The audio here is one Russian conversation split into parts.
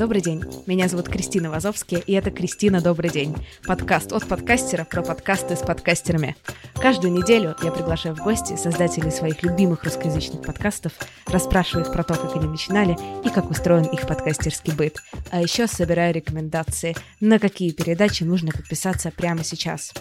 Добрый день, меня зовут Кристина Вазовский, и это «Кристина, добрый день» — подкаст от подкастера про подкасты с подкастерами. Каждую неделю я приглашаю в гости создателей своих любимых русскоязычных подкастов, расспрашиваю их про то, как они начинали и как устроен их подкастерский быт. А еще собираю рекомендации, на какие передачи нужно подписаться прямо сейчас.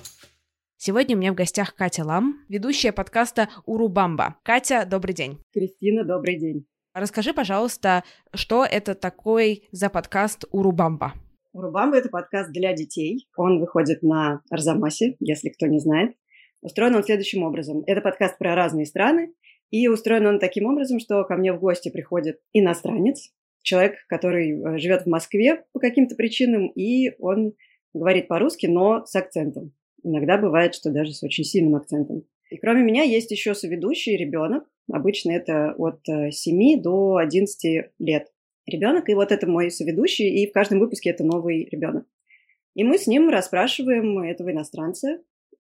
Сегодня у меня в гостях Катя Лам, ведущая подкаста «Урубамба». Катя, добрый день. Кристина, добрый день. Расскажи, пожалуйста, что это такой за подкаст «Урубамба»? «Урубамба» — это подкаст для детей. Он выходит на Арзамасе, если кто не знает. Устроен он следующим образом. Это подкаст про разные страны, и устроен он таким образом, что ко мне в гости приходит иностранец, человек, который э, живет в Москве по каким-то причинам, и он говорит по-русски, но с акцентом. Иногда бывает, что даже с очень сильным акцентом. И кроме меня есть еще соведущий ребенок. Обычно это от 7 э, до 11 лет ребенок. И вот это мой соведущий, и в каждом выпуске это новый ребенок. И мы с ним расспрашиваем этого иностранца,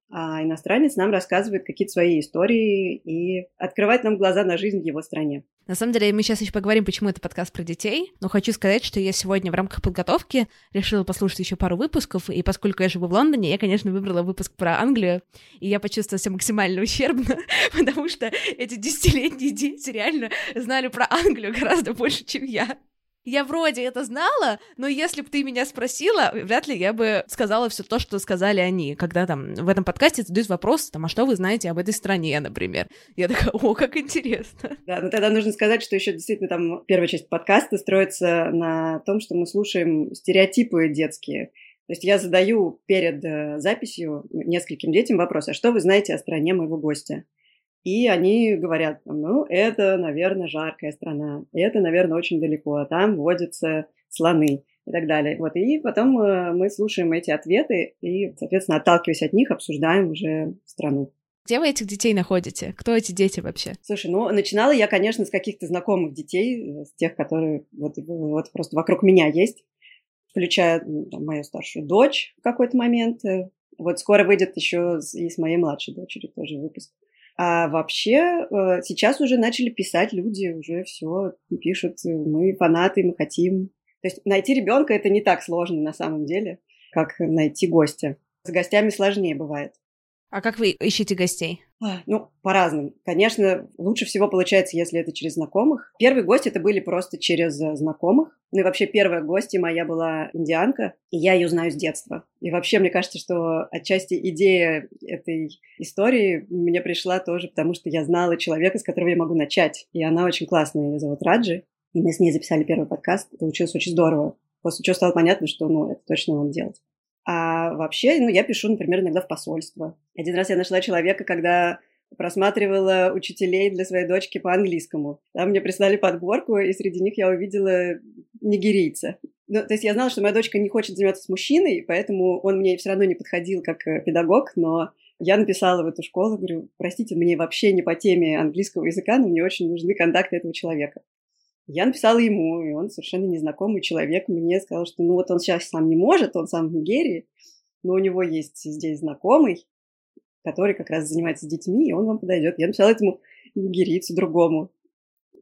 а иностранец нам рассказывает какие-то свои истории и открывает нам глаза на жизнь в его стране. На самом деле, мы сейчас еще поговорим, почему это подкаст про детей, но хочу сказать, что я сегодня в рамках подготовки решила послушать еще пару выпусков, и поскольку я живу в Лондоне, я, конечно, выбрала выпуск про Англию, и я почувствовала себя максимально ущербно, потому что эти десятилетние дети реально знали про Англию гораздо больше, чем я. Я вроде это знала, но если бы ты меня спросила, вряд ли я бы сказала все то, что сказали они, когда там в этом подкасте задают вопрос, там, а что вы знаете об этой стране, например. Я такая, о, как интересно. Да, но тогда нужно сказать, что еще действительно там первая часть подкаста строится на том, что мы слушаем стереотипы детские. То есть я задаю перед э, записью нескольким детям вопрос, а что вы знаете о стране моего гостя? И они говорят, ну, это, наверное, жаркая страна, это, наверное, очень далеко, а там водятся слоны и так далее. Вот, и потом э, мы слушаем эти ответы и, соответственно, отталкиваясь от них, обсуждаем уже страну. Где вы этих детей находите? Кто эти дети вообще? Слушай, ну, начинала я, конечно, с каких-то знакомых детей, с тех, которые вот, вот просто вокруг меня есть, включая там, мою старшую дочь в какой-то момент. Вот скоро выйдет еще и с моей младшей дочерью тоже выпуск. А вообще э, сейчас уже начали писать люди, уже все пишут, мы фанаты, мы хотим. То есть найти ребенка это не так сложно на самом деле, как найти гостя. С гостями сложнее бывает. А как вы ищете гостей? Ну, по-разному. Конечно, лучше всего получается, если это через знакомых. Первый гость это были просто через э, знакомых. Ну и вообще первая гостья моя была индианка, и я ее знаю с детства. И вообще мне кажется, что отчасти идея этой истории мне пришла тоже, потому что я знала человека, с которого я могу начать. И она очень классная, ее зовут Раджи. И мы с ней записали первый подкаст. Получилось очень здорово. После чего стало понятно, что ну, это точно надо делать. А вообще, ну, я пишу, например, иногда в посольство. Один раз я нашла человека, когда просматривала учителей для своей дочки по английскому. Там мне прислали подборку, и среди них я увидела нигерийца. Ну, то есть я знала, что моя дочка не хочет заниматься с мужчиной, поэтому он мне все равно не подходил как э, педагог, но я написала в эту школу, говорю, простите, мне вообще не по теме английского языка, но мне очень нужны контакты этого человека. Я написала ему, и он совершенно незнакомый человек мне сказал, что ну вот он сейчас сам не может, он сам в Нигерии, но у него есть здесь знакомый, который как раз занимается детьми, и он вам подойдет. Я написала этому нигерийцу другому.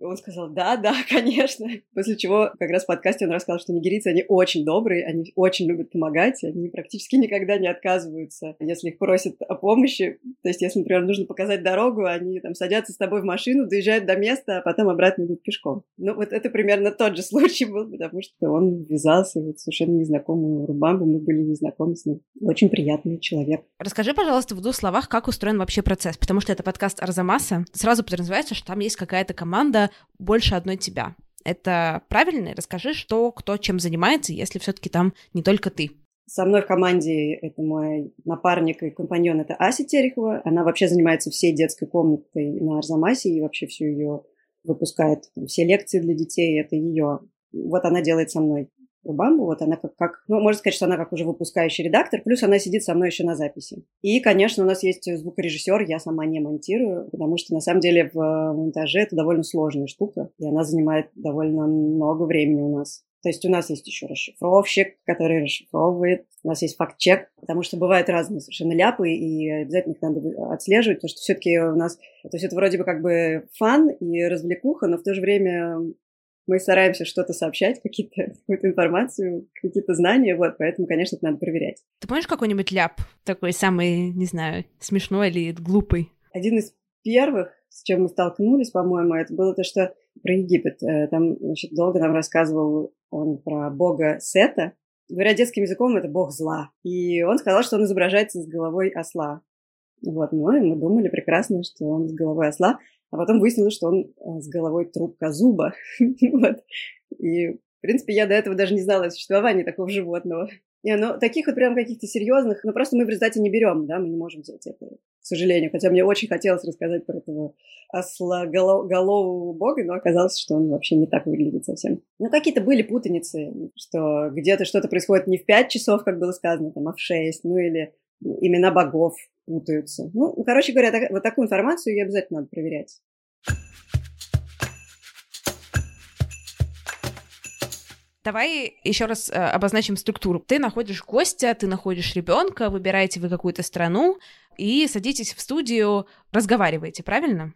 Он сказал, да, да, конечно. После чего как раз в подкасте он рассказал, что нигерийцы, они очень добрые, они очень любят помогать, они практически никогда не отказываются, если их просят о помощи. То есть, если, например, нужно показать дорогу, они там садятся с тобой в машину, доезжают до места, а потом обратно идут пешком. Ну, вот это примерно тот же случай был, потому что он ввязался в совершенно незнакомую Рубамбу, мы были незнакомы с ним. Очень приятный человек. Расскажи, пожалуйста, в двух словах, как устроен вообще процесс, потому что это подкаст Арзамаса. Сразу подразумевается, что там есть какая-то команда, больше одной тебя. Это правильно? Расскажи, что, кто чем занимается, если все-таки там не только ты. Со мной в команде это мой напарник и компаньон, это Ася Терехова. Она вообще занимается всей детской комнатой на Арзамасе и вообще всю ее выпускает. Все лекции для детей, это ее. Вот она делает со мной Рубамбу, вот она как, как, ну, можно сказать, что она как уже выпускающий редактор, плюс она сидит со мной еще на записи. И, конечно, у нас есть звукорежиссер, я сама не монтирую, потому что, на самом деле, в монтаже это довольно сложная штука, и она занимает довольно много времени у нас. То есть у нас есть еще расшифровщик, который расшифровывает, у нас есть факт-чек, потому что бывают разные совершенно ляпы, и обязательно их надо отслеживать, потому что все-таки у нас, то есть это вроде бы как бы фан и развлекуха, но в то же время Мы стараемся что-то сообщать, какие-то, какую-то информацию, какие-то знания, вот, поэтому, конечно, это надо проверять. Ты помнишь какой-нибудь ляп, такой самый, не знаю, смешной или глупый? Один из первых, с чем мы столкнулись, по-моему, это было то, что про Египет. Э, там, значит, долго нам рассказывал он про бога Сета. Говоря детским языком, это бог зла. И он сказал, что он изображается с головой осла. Вот, ну и мы думали прекрасно, что он с головой осла, а потом выяснилось, что он э, с головой трубка зуба. вот. И, в принципе, я до этого даже не знала о существовании такого животного. Не, ну, таких вот прям каких-то серьезных, ну, просто мы в результате не берем, да, мы не можем взять это, к сожалению. Хотя мне очень хотелось рассказать про этого осла голову бога, но оказалось, что он вообще не так выглядит совсем. Ну, какие-то были путаницы, что где-то что-то происходит не в пять часов, как было сказано, там, а в шесть, ну, или имена богов путаются. Ну, короче говоря, так, вот такую информацию ее обязательно надо проверять. Давай еще раз э, обозначим структуру. Ты находишь гостя, ты находишь ребенка, выбираете вы какую-то страну и садитесь в студию, разговариваете, правильно?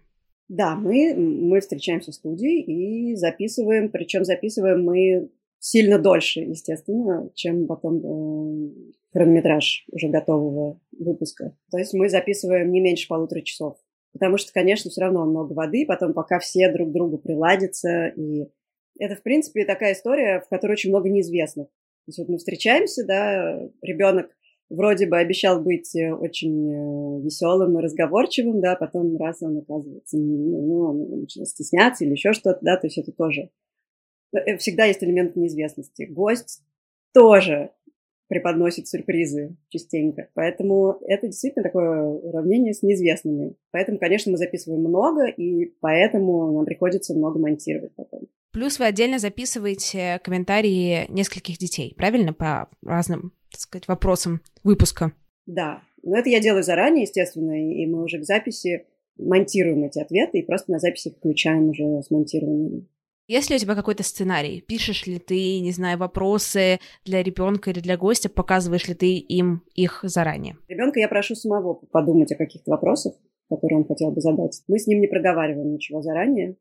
Да, мы, мы встречаемся в студии и записываем, причем записываем мы сильно дольше, естественно, чем потом э, хронометраж уже готового выпуска. То есть мы записываем не меньше полутора часов. Потому что, конечно, все равно много воды, потом пока все друг к другу приладятся и это, в принципе, такая история, в которой очень много неизвестных. То есть вот мы встречаемся, да, ребенок вроде бы обещал быть э, очень э, веселым и разговорчивым, да, потом раз он оказывается, ну, ну, он начинает стесняться или еще что-то, да, то есть это тоже всегда есть элемент неизвестности. Гость тоже преподносит сюрпризы частенько. Поэтому это действительно такое уравнение с неизвестными. Поэтому, конечно, мы записываем много, и поэтому нам приходится много монтировать потом. Плюс вы отдельно записываете комментарии нескольких детей, правильно, по разным, так сказать, вопросам выпуска? Да, но это я делаю заранее, естественно, и мы уже к записи монтируем эти ответы и просто на записи их включаем уже смонтированными. Есть ли у тебя какой-то сценарий? Пишешь ли ты, не знаю, вопросы для ребенка или для гостя, показываешь ли ты им их заранее? Ребенка я прошу самого подумать о каких-то вопросах, которые он хотел бы задать. Мы с ним не проговариваем ничего заранее.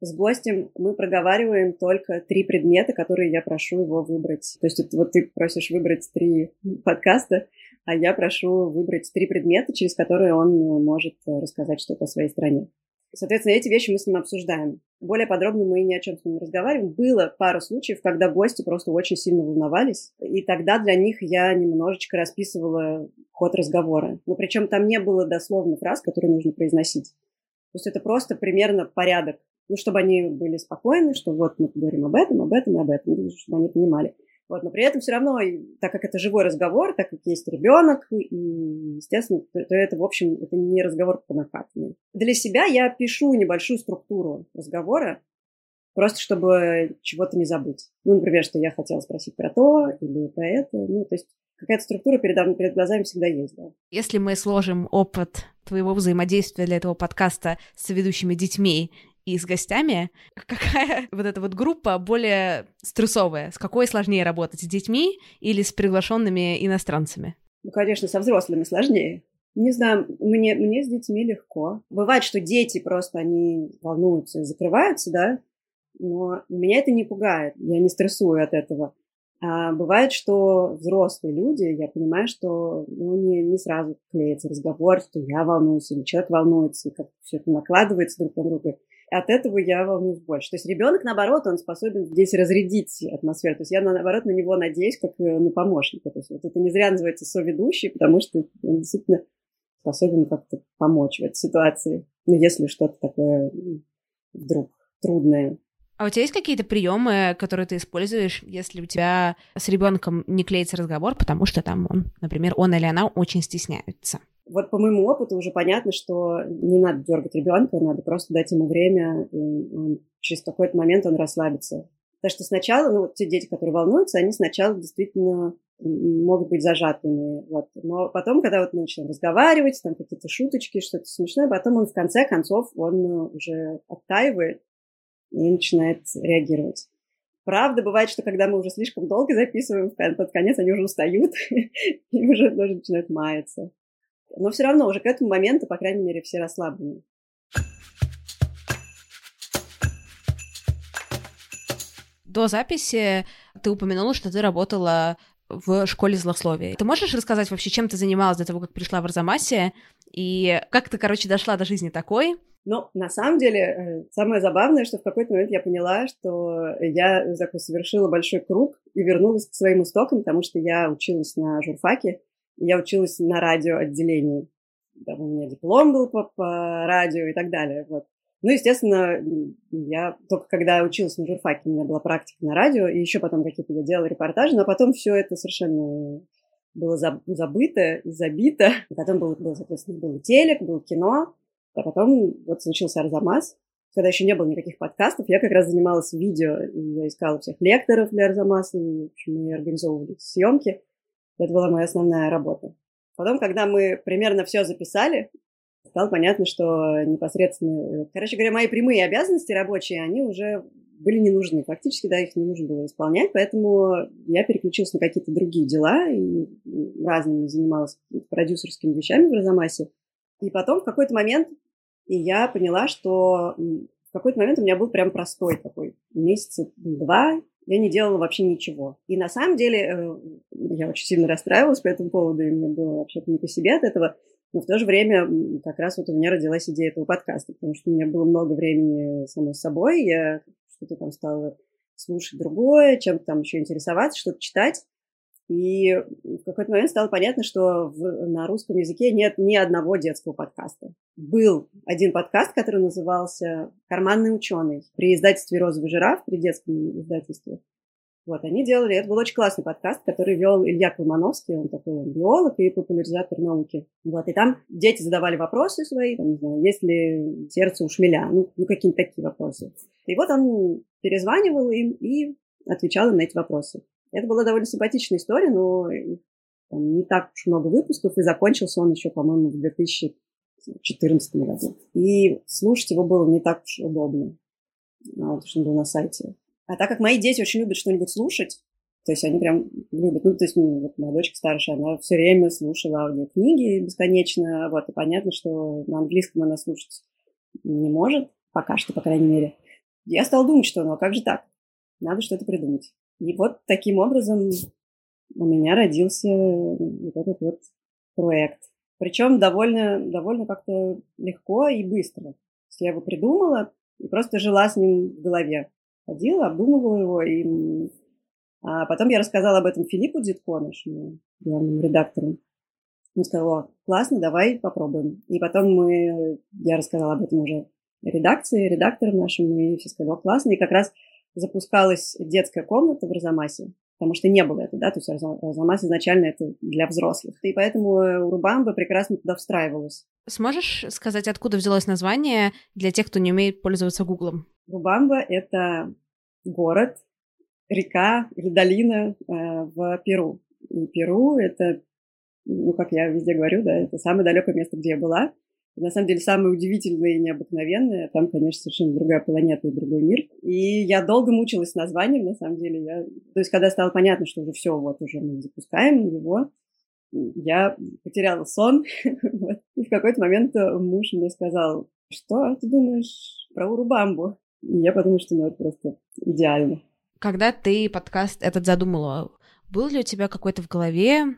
С гостем мы проговариваем только три предмета, которые я прошу его выбрать. То есть это вот ты просишь выбрать три подкаста, а я прошу выбрать три предмета, через которые он может рассказать что-то о своей стране. Соответственно, эти вещи мы с ним обсуждаем. Более подробно мы ни о чем с ним разговариваем. Было пару случаев, когда гости просто очень сильно волновались, и тогда для них я немножечко расписывала ход разговора. Но причем там не было дословно фраз, которые нужно произносить. То есть это просто примерно порядок ну, чтобы они были спокойны, что вот мы говорим об этом, об этом и об этом, чтобы они понимали. Вот, но при этом все равно, так как это живой разговор, так как есть ребенок, и, естественно, то, то это, в общем, это не разговор по накатанной. Для себя я пишу небольшую структуру разговора, просто чтобы чего-то не забыть. Ну, например, что я хотела спросить про то или про это. Ну, то есть какая-то структура перед, перед глазами всегда есть, да. Если мы сложим опыт твоего взаимодействия для этого подкаста с ведущими детьми и с гостями, какая вот эта вот группа более стрессовая? С какой сложнее работать, с детьми или с приглашенными иностранцами? Ну, конечно, со взрослыми сложнее. Не знаю, мне, мне с детьми легко. Бывает, что дети просто, они волнуются и закрываются, да, но меня это не пугает, я не стрессую от этого. А бывает, что взрослые люди, я понимаю, что ну, не, не сразу клеится разговор, что я волнуюсь, или человек волнуется, и как все это накладывается друг на друга от этого я волнуюсь больше. То есть ребенок, наоборот, он способен здесь разрядить атмосферу. То есть я, наоборот, на него надеюсь, как э, на помощника. То есть вот это не зря называется соведущий, потому что он действительно способен как-то помочь в этой ситуации. Ну, если что-то такое вдруг трудное. А у тебя есть какие-то приемы, которые ты используешь, если у тебя с ребенком не клеится разговор, потому что там он, например, он или она очень стесняются? Вот по моему опыту уже понятно, что не надо дергать ребенка, надо просто дать ему время, и он, через какой-то момент он расслабится. Потому что сначала, ну, те дети, которые волнуются, они сначала действительно могут быть зажатыми. Вот. Но потом, когда вот мы начинаем разговаривать, там какие-то шуточки, что-то смешное, потом он в конце концов, он уже оттаивает и начинает реагировать. Правда, бывает, что когда мы уже слишком долго записываем, под конец они уже устают и уже тоже начинают маяться. Но все равно уже к этому моменту, по крайней мере, все расслаблены. До записи ты упомянула, что ты работала в школе злословия. Ты можешь рассказать вообще, чем ты занималась до того, как пришла в Арзамасе, и как ты, короче, дошла до жизни такой? Ну, на самом деле, э, самое забавное, что в какой-то момент я поняла, что я такой совершила большой круг и вернулась к своим истокам, потому что я училась на журфаке, я училась на радиоотделении. Да, у меня диплом был по, по радио и так далее. Вот. Ну, естественно, я только когда училась на журфаке, у меня была практика на радио, и еще потом какие-то я делала репортажи, но потом все это совершенно было забыто и забито. Потом был, был, соответственно, был телек, был кино, а потом вот случился Арзамас, когда еще не было никаких подкастов, я как раз занималась видео, и я искала всех лекторов для Арзамаса, и в общем, мы организовывали съемки. Это была моя основная работа. Потом, когда мы примерно все записали, стало понятно, что непосредственно, э, короче говоря, мои прямые обязанности рабочие, они уже были не нужны. Фактически, да, их не нужно было исполнять, поэтому я переключилась на какие-то другие дела и разными занималась продюсерскими вещами в Розамасе. И потом в какой-то момент и я поняла, что в какой-то момент у меня был прям простой такой. Месяца два я не делала вообще ничего. И на самом деле э, я очень сильно расстраивалась по этому поводу, и мне было вообще-то не по себе от этого. Но в то же время как раз вот у меня родилась идея этого подкаста, потому что у меня было много времени самой собой, я что-то там стала слушать другое, чем-то там еще интересоваться, что-то читать. И в какой-то момент стало понятно, что в, на русском языке нет ни одного детского подкаста. Был один подкаст, который назывался «Карманный ученый» при издательстве «Розовый жираф», при детском издательстве. Вот, они делали, это был очень классный подкаст, который вел Илья Колмановский, он такой биолог и популяризатор науки. Вот, и там дети задавали вопросы свои, там, не знаю, есть ли сердце у шмеля, ну, ну какие-то такие вопросы. И вот он перезванивал им и отвечал им на эти вопросы. Это была довольно симпатичная история, но там, не так уж много выпусков, и закончился он еще, по-моему, в 2014 году. И слушать его было не так уж удобно, потому что он был на сайте. А так как мои дети очень любят что-нибудь слушать, то есть они прям любят, ну, то есть ну, вот моя дочка старшая, она все время слушала аудиокниги бесконечно, вот, и понятно, что на английском она слушать не может, пока что, по крайней мере. Я стала думать, что, ну, а как же так? Надо что-то придумать. И вот таким образом у меня родился вот этот вот проект. Причем довольно, довольно как-то легко и быстро. Я его придумала и просто жила с ним в голове. Ходила, обдумывала его, и а потом я рассказала об этом Филиппу Дитко, нашему главному редактору. Он сказал, классно, давай попробуем. И потом мы, я рассказала об этом уже редакции, редакторам нашим, и все сказали, классно. И как раз запускалась детская комната в Розамасе, потому что не было это, да, то есть Розамас изначально это для взрослых. И поэтому Урубамба прекрасно туда встраивалась. Сможешь сказать, откуда взялось название для тех, кто не умеет пользоваться Гуглом? Урубамба — это город, река или долина э, в Перу. И Перу — это, ну, как я везде говорю, да, это самое далекое место, где я была на самом деле самое удивительное и необыкновенное. Там, конечно, совершенно другая планета и другой мир. И я долго мучилась с названием, на самом деле. Я... То есть, когда стало понятно, что уже все, вот уже мы запускаем его, я потеряла сон. И в какой-то момент муж мне сказал, что ты думаешь про Урубамбу? И я подумала, что ну, это просто идеально. Когда ты подкаст этот задумала, был ли у тебя какой-то в голове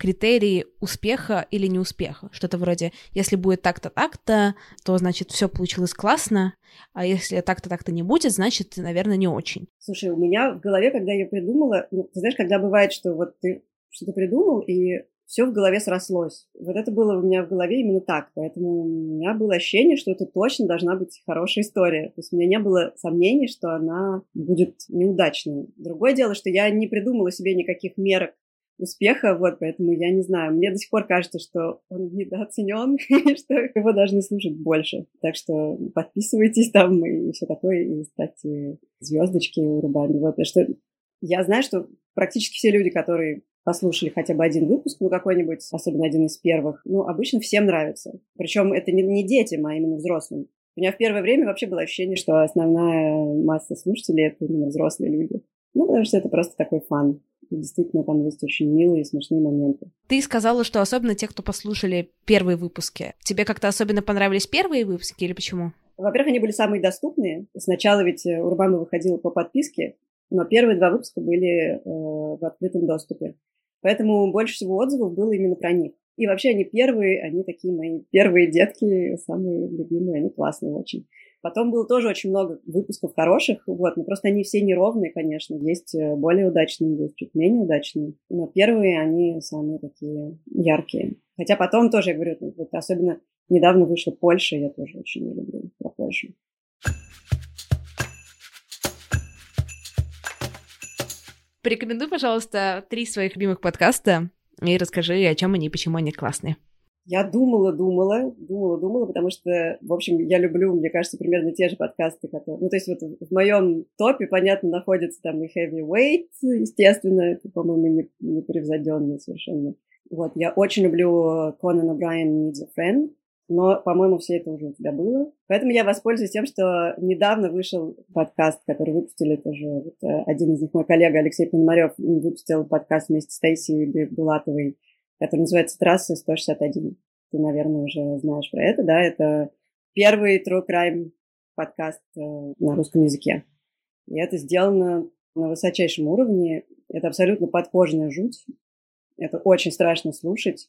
критерии успеха или неуспеха. Что-то вроде, если будет так-то, так-то, то, значит, все получилось классно, а если так-то, так-то не будет, значит, наверное, не очень. Слушай, у меня в голове, когда я придумала, ну, ты знаешь, когда бывает, что вот ты что-то придумал, и все в голове срослось. Вот это было у меня в голове именно так. Поэтому у меня было ощущение, что это точно должна быть хорошая история. То есть у меня не было сомнений, что она будет неудачной. Другое дело, что я не придумала себе никаких мерок успеха, вот, поэтому я не знаю, мне до сих пор кажется, что он недооценен, и что его должны слушать больше. Так что подписывайтесь там и все такое, и ставьте звездочки у Рубани. Вот, потому что я знаю, что практически все люди, которые послушали хотя бы один выпуск, ну, какой-нибудь, особенно один из первых, ну, обычно всем нравится. Причем это не, не детям, а именно взрослым. У меня в первое время вообще было ощущение, что основная масса слушателей — это именно взрослые люди. Ну, потому что это просто такой фан. И действительно, там есть очень милые и смешные моменты. Ты сказала, что особенно те, кто послушали первые выпуски. Тебе как-то особенно понравились первые выпуски или почему? Во-первых, они были самые доступные. Сначала ведь Урбана выходила по подписке, но первые два выпуска были э, в открытом доступе. Поэтому больше всего отзывов было именно про них. И вообще они первые, они такие мои первые детки, самые любимые, они классные очень. Потом было тоже очень много выпусков хороших, вот, но просто они все неровные, конечно. Есть э, более удачные, есть чуть менее удачные. Но первые, они самые такие яркие. Хотя потом тоже, я говорю, вот особенно недавно вышла Польша, я тоже очень не люблю про Польшу. Порекомендуй, пожалуйста, три своих любимых подкаста и расскажи, о чем они и почему они классные. Я думала, думала, думала, думала, потому что, в общем, я люблю, мне кажется, примерно те же подкасты, которые... Ну, то есть вот в моем топе, понятно, находится там и Heavyweight, естественно, это, по-моему, непревзойденный совершенно. Вот, я очень люблю Конан О'Брайен Needs a Friend, но, по-моему, все это уже у тебя было. Поэтому я воспользуюсь тем, что недавно вышел подкаст, который выпустили тоже вот, э, один из них, мой коллега Алексей Пономарев, выпустил подкаст вместе с Стейси Булатовой который называется «Трасса 161». Ты, наверное, уже знаешь про это, да? Это первый true crime подкаст э, на русском языке. И это сделано на высочайшем уровне. Это абсолютно подкожная жуть. Это очень страшно слушать,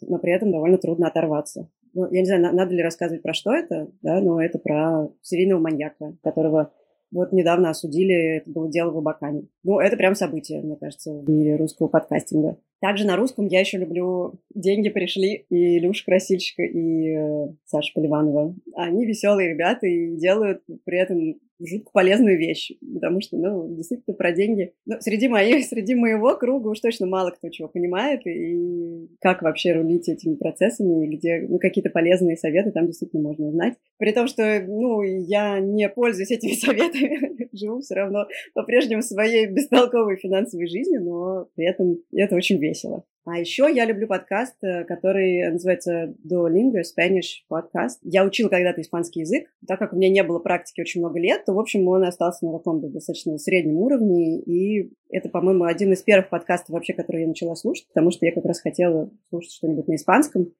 но при этом довольно трудно оторваться. Ну, я не знаю, надо ли рассказывать про что это, да, но это про серийного маньяка, которого вот недавно осудили, это было дело в Абакане. Ну, это прям событие, мне кажется, в мире русского подкастинга. Также на русском я еще люблю «Деньги пришли» и Илюша Красильщика и э, Саша Поливанова. Они веселые ребята и делают при этом жутко полезную вещь, потому что, ну, действительно, про деньги. Ну, среди моих, среди моего круга уж точно мало кто чего понимает, и как вообще рулить этими процессами, и где, ну, какие-то полезные советы там действительно можно узнать. При том, что, ну, я не пользуюсь этими советами, живу все равно по-прежнему своей бестолковой финансовой жизнью, но при этом это очень весело. А еще я люблю подкаст, э, который называется Duolingo Spanish Podcast. Я учила когда-то испанский язык. Так как у меня не было практики очень много лет, то, в общем, он остался на таком достаточно среднем уровне. И это, по-моему, один из первых подкастов вообще, который я начала слушать, потому что я как раз хотела слушать что-нибудь на испанском.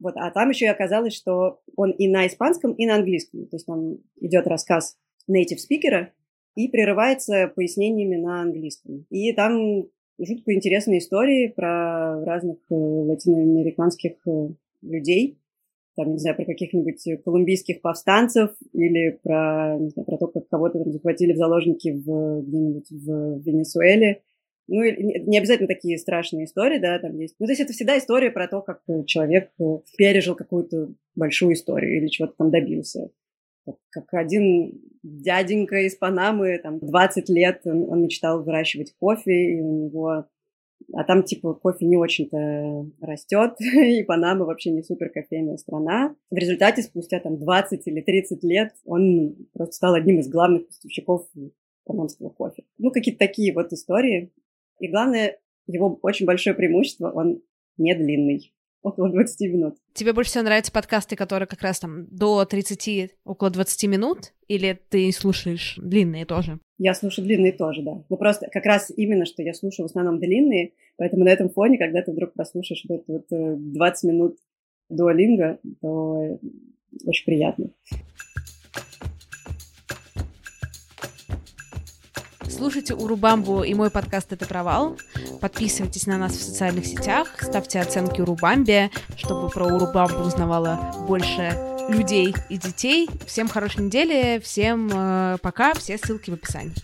Вот, а там еще и оказалось, что он и на испанском, и на английском. То есть там идет рассказ native спикера и прерывается пояснениями на английском. И там жутко интересные истории про разных э, латиноамериканских э, людей, там, не знаю, про каких-нибудь колумбийских повстанцев или про, не знаю, про то, как кого-то там захватили в заложники в, где-нибудь в Венесуэле. Ну, не обязательно такие страшные истории, да, там есть. Ну, то есть это всегда история про то, как человек э, пережил какую-то большую историю или чего-то там добился как один дяденька из Панамы, там, 20 лет он, он мечтал выращивать кофе, и у него... А там, типа, кофе не очень-то растет, и Панама вообще не супер кофейная страна. В результате, спустя там 20 или 30 лет, он просто стал одним из главных поставщиков панамского кофе. Ну, какие-то такие вот истории. И главное, его очень большое преимущество, он не длинный около 20 минут. Тебе больше всего нравятся подкасты, которые как раз там до 30, около 20 минут? Или ты слушаешь длинные тоже? Я слушаю длинные тоже, да. Ну просто как раз именно, что я слушаю в основном длинные, поэтому на этом фоне, когда ты вдруг прослушаешь вот, вот 20 э, минут дуалинга, то очень приятно. Слушайте Урубамбу и мой подкаст «Это провал». Подписывайтесь на нас в социальных сетях, ставьте оценки Урубамбе, чтобы про Урубамбу узнавало больше людей и детей. Всем хорошей недели, всем э, пока, все ссылки в описании.